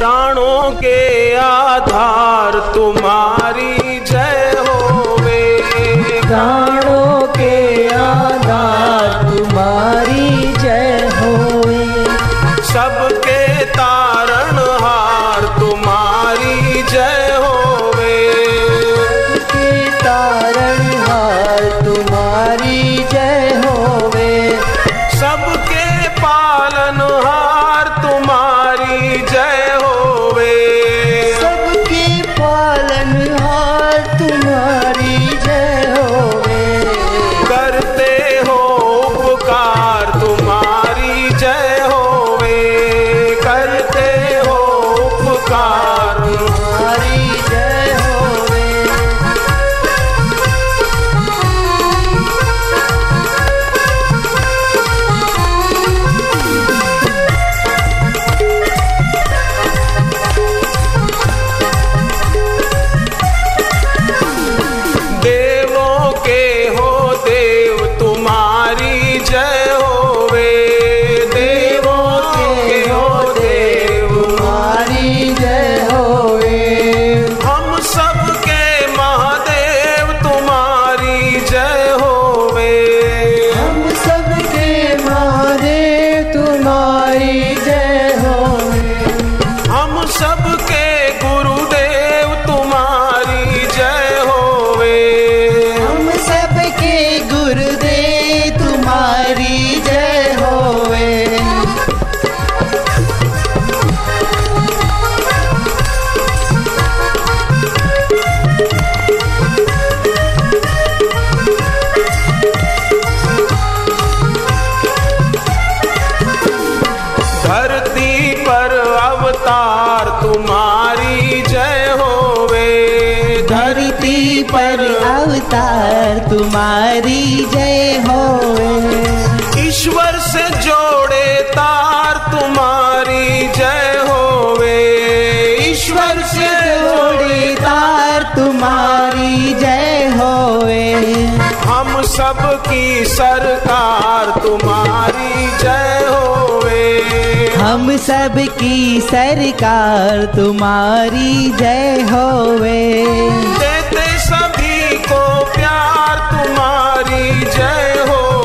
प्राणों के आधार तुम्हारी धरती पर अवतार तुम्हारी जय हो ईश्वर से जोड़े तार तुम्हारे सबकी सरकार तुम्हारी जय होवे। हम सबकी सरकार तुम्हारी जय होवे। देते सभी को प्यार तुम्हारी जय हो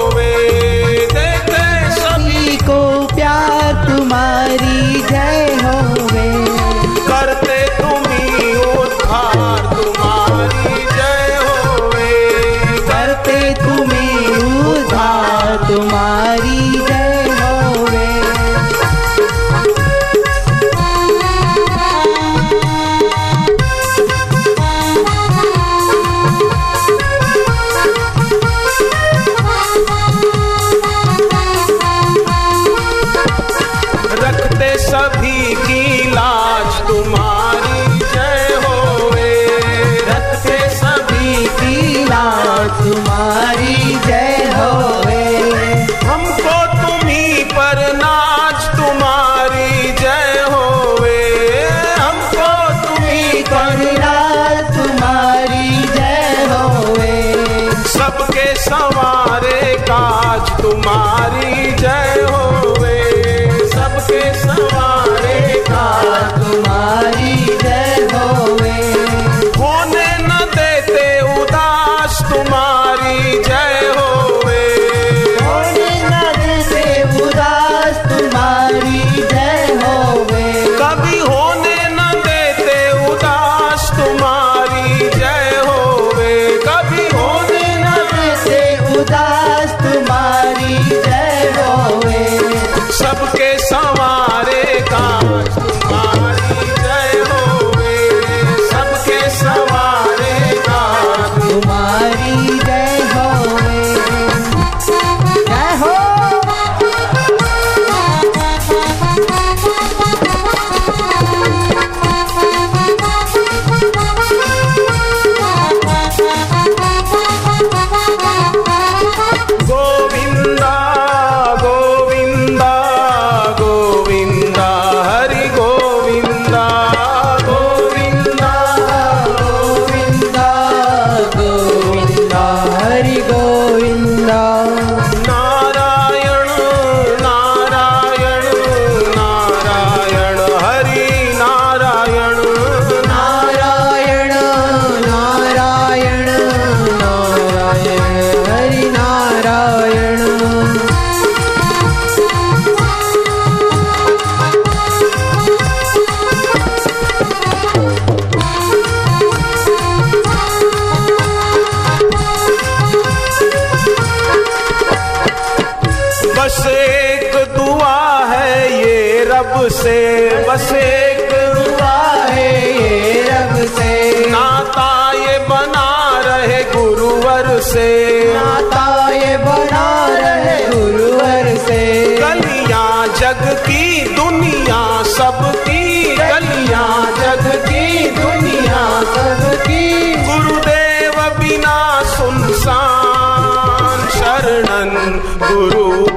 रब से बस एक हुआ है ये रब से। नाता ये बना रहे गुरुवर से। नाता ये बना रहे गुरुवर से। गलियाँ जग की दुनिया सबकी गलियाँ जग की दुनिया सबकी गुरुदेव बिना सुनसान शरणन गुरु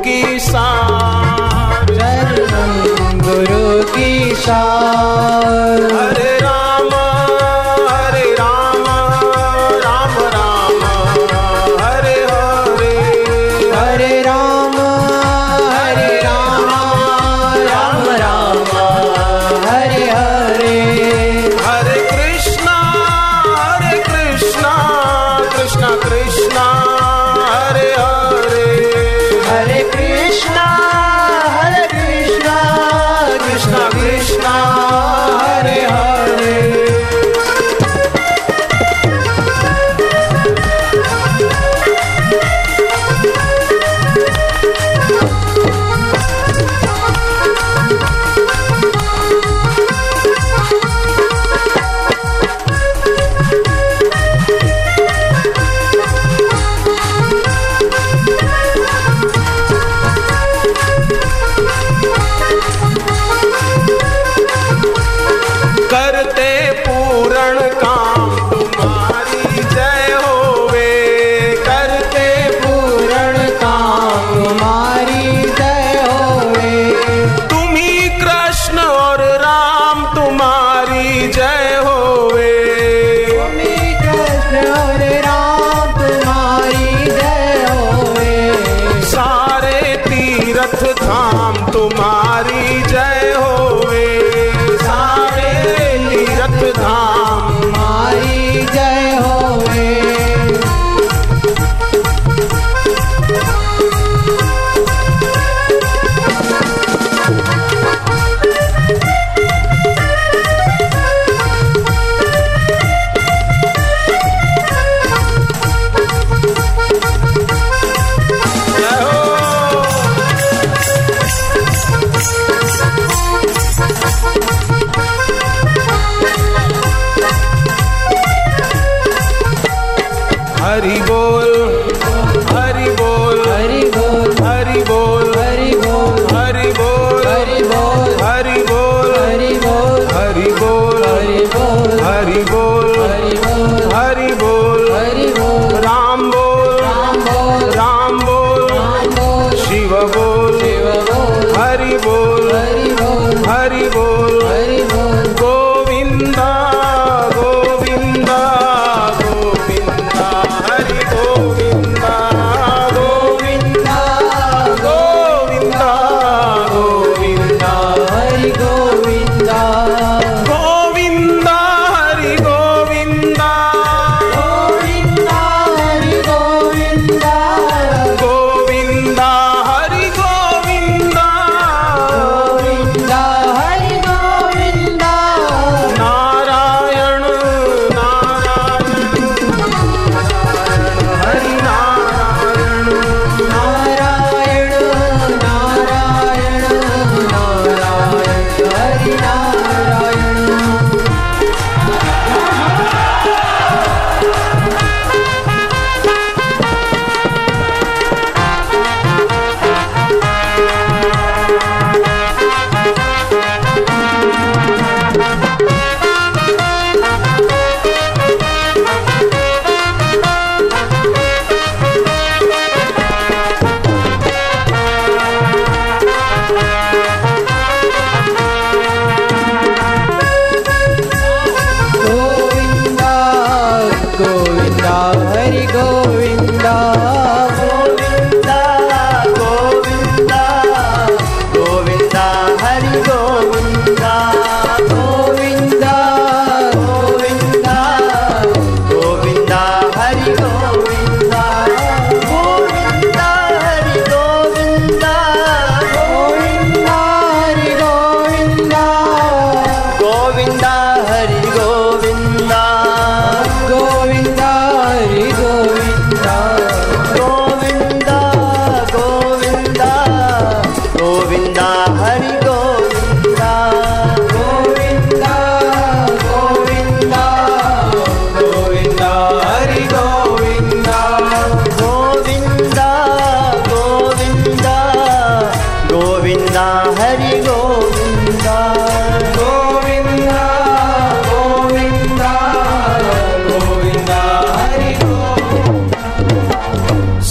विशाल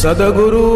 सदगुरु देव की